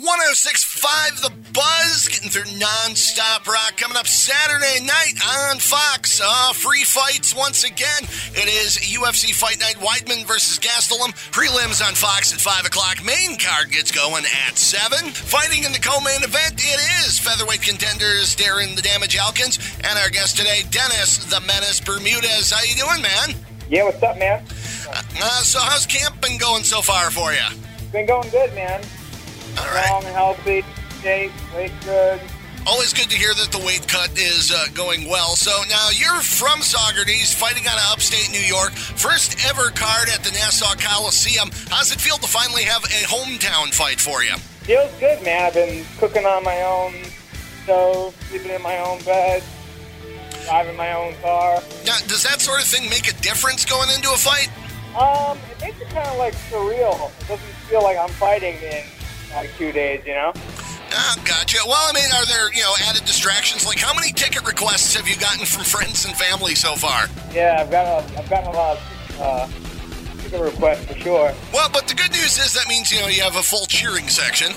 1065 The Buzz, getting through non-stop rock. Coming up Saturday night on Fox. Uh, free fights once again. It is UFC Fight Night Weidman versus Gastelum. Prelims on Fox at 5 o'clock. Main card gets going at 7. Fighting in the co-main event, it is featherweight contenders Darren the Damage Elkins and our guest today, Dennis the Menace Bermudez. How you doing, man? Yeah, what's up, man? Uh, so how's camp been going so far for you? Been going good, man. All right. Strong, healthy, shape, weight good. Always good to hear that the weight cut is uh, going well. So now you're from Saugerties, fighting out of upstate New York. First ever card at the Nassau Coliseum. How's it feel to finally have a hometown fight for you? Feels good, man. I've been cooking on my own stove, sleeping in my own bed, driving my own car. Now, does that sort of thing make a difference going into a fight? Um, it makes it kind of like surreal. It doesn't feel like I'm fighting in like two days, you know? Ah, gotcha. Well, I mean, are there, you know, added distractions? Like, how many ticket requests have you gotten from friends and family so far? Yeah, I've got a, I've gotten a lot of uh, ticket requests for sure. Well, but the good news is that means, you know, you have a full cheering section.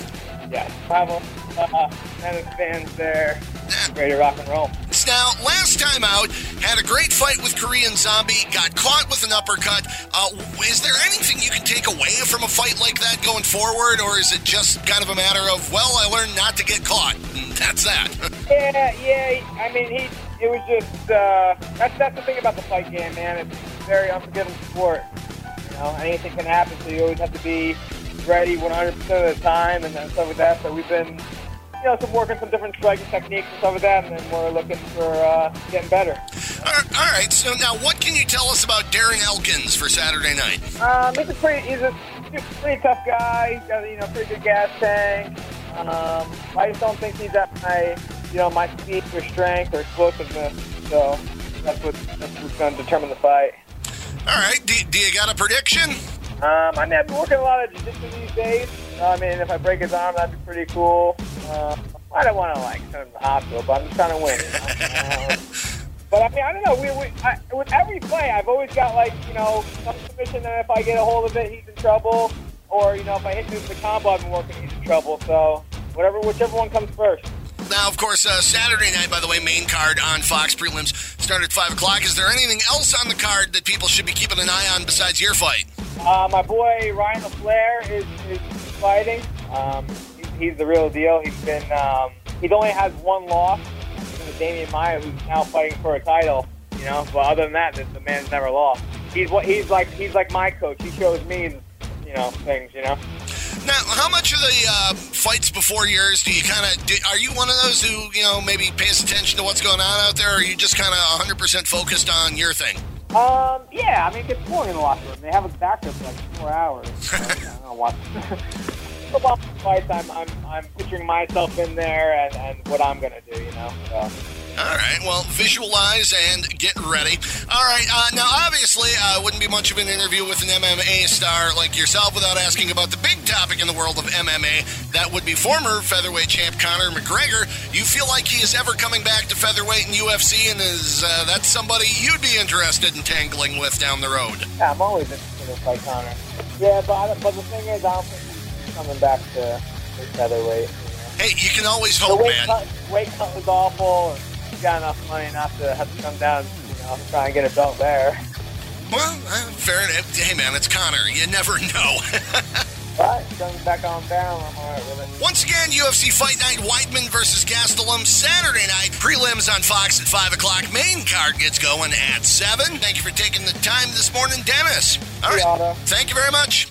Yeah, travel, uh, tennis fans there, ready to rock and roll. Now, last time out, had a great fight with Korean Zombie, got caught with an uppercut. Uh, is there anything you can take away from a fight like that going forward, or is it just kind of a matter of, well, I learned not to get caught, and that's that? Yeah, yeah. I mean, he. It was just. Uh, that's that's the thing about the fight game, man. It's a very unforgiving sport. You know, anything can happen, so you always have to be ready 100% of the time, and then stuff like that. So we've been, you know, some working some different striking techniques and stuff like that, and then we're looking for uh, getting better. all right, so now what can you tell us about Darren Elkins for Saturday night? Um, he's a pretty, he's a pretty tough guy. He's got, you know, pretty good gas tank. Um, I just don't think he's at my, you know, my speed or strength or explosiveness. So that's what that's what's going to determine the fight. All right, do, do you got a prediction? Um, I mean, I've been working a lot of jiu-jitsu these days. I mean, if I break his arm, that'd be pretty cool. Uh, I don't want to like send him to the hospital, but I'm just trying to win. You know? But I mean, I don't know. We, we I, with every play, I've always got like you know some submission that if I get a hold of it, he's in trouble. Or you know, if I hit him with the combo I've been working, he's in trouble. So whatever, whichever one comes first. Now, of course, uh, Saturday night, by the way, main card on Fox prelims start at 5 o'clock. Is there anything else on the card that people should be keeping an eye on besides your fight? Uh, my boy Ryan LaFlare is, is fighting. Um, he's, he's the real deal. He's been um, he's only has one loss to Damian Maia, who's now fighting for a title. You know, but other than that, the, the man's never lost. He's what he's like. He's like my coach. He shows me, you know, things. You know. Now, how much of the uh, fights before yours do you kind of? Are you one of those who you know maybe pays attention to what's going on out there, or are you just kind of 100 percent focused on your thing? Um, yeah, I mean, it gets boring in the locker room. They have a back there for like four hours. So, I don't know fights, I'm, I'm, I'm picturing myself in there and, and what I'm gonna do, you know. So. All right. Well, visualize and get ready. All right. Uh, now, obviously, uh, wouldn't be much of an interview with an MMA star like yourself without asking about the big topic in the world of MMA. That would be former featherweight champ Conor McGregor. You feel like he is ever coming back to featherweight in UFC, and is uh, that somebody you'd be interested in tangling with down the road? Yeah, I'm always interested in fight Conor. Yeah, but, but the thing is, I don't think coming back to featherweight. Hey, you can always The hope, weight man. cut, weight cut was awful. And got enough money not to have to come down, you know, try and get a belt there. Well, uh, fair enough. Hey, man, it's Conor. You never know. But coming back on barrel, I'm all right with it. Once again, UFC Fight Night Weidman versus Gastelum Saturday night. Prelims on Fox at 5 o'clock. Main card gets going at 7. Thank you for taking the time this morning, Dennis. All right. Thank you very much.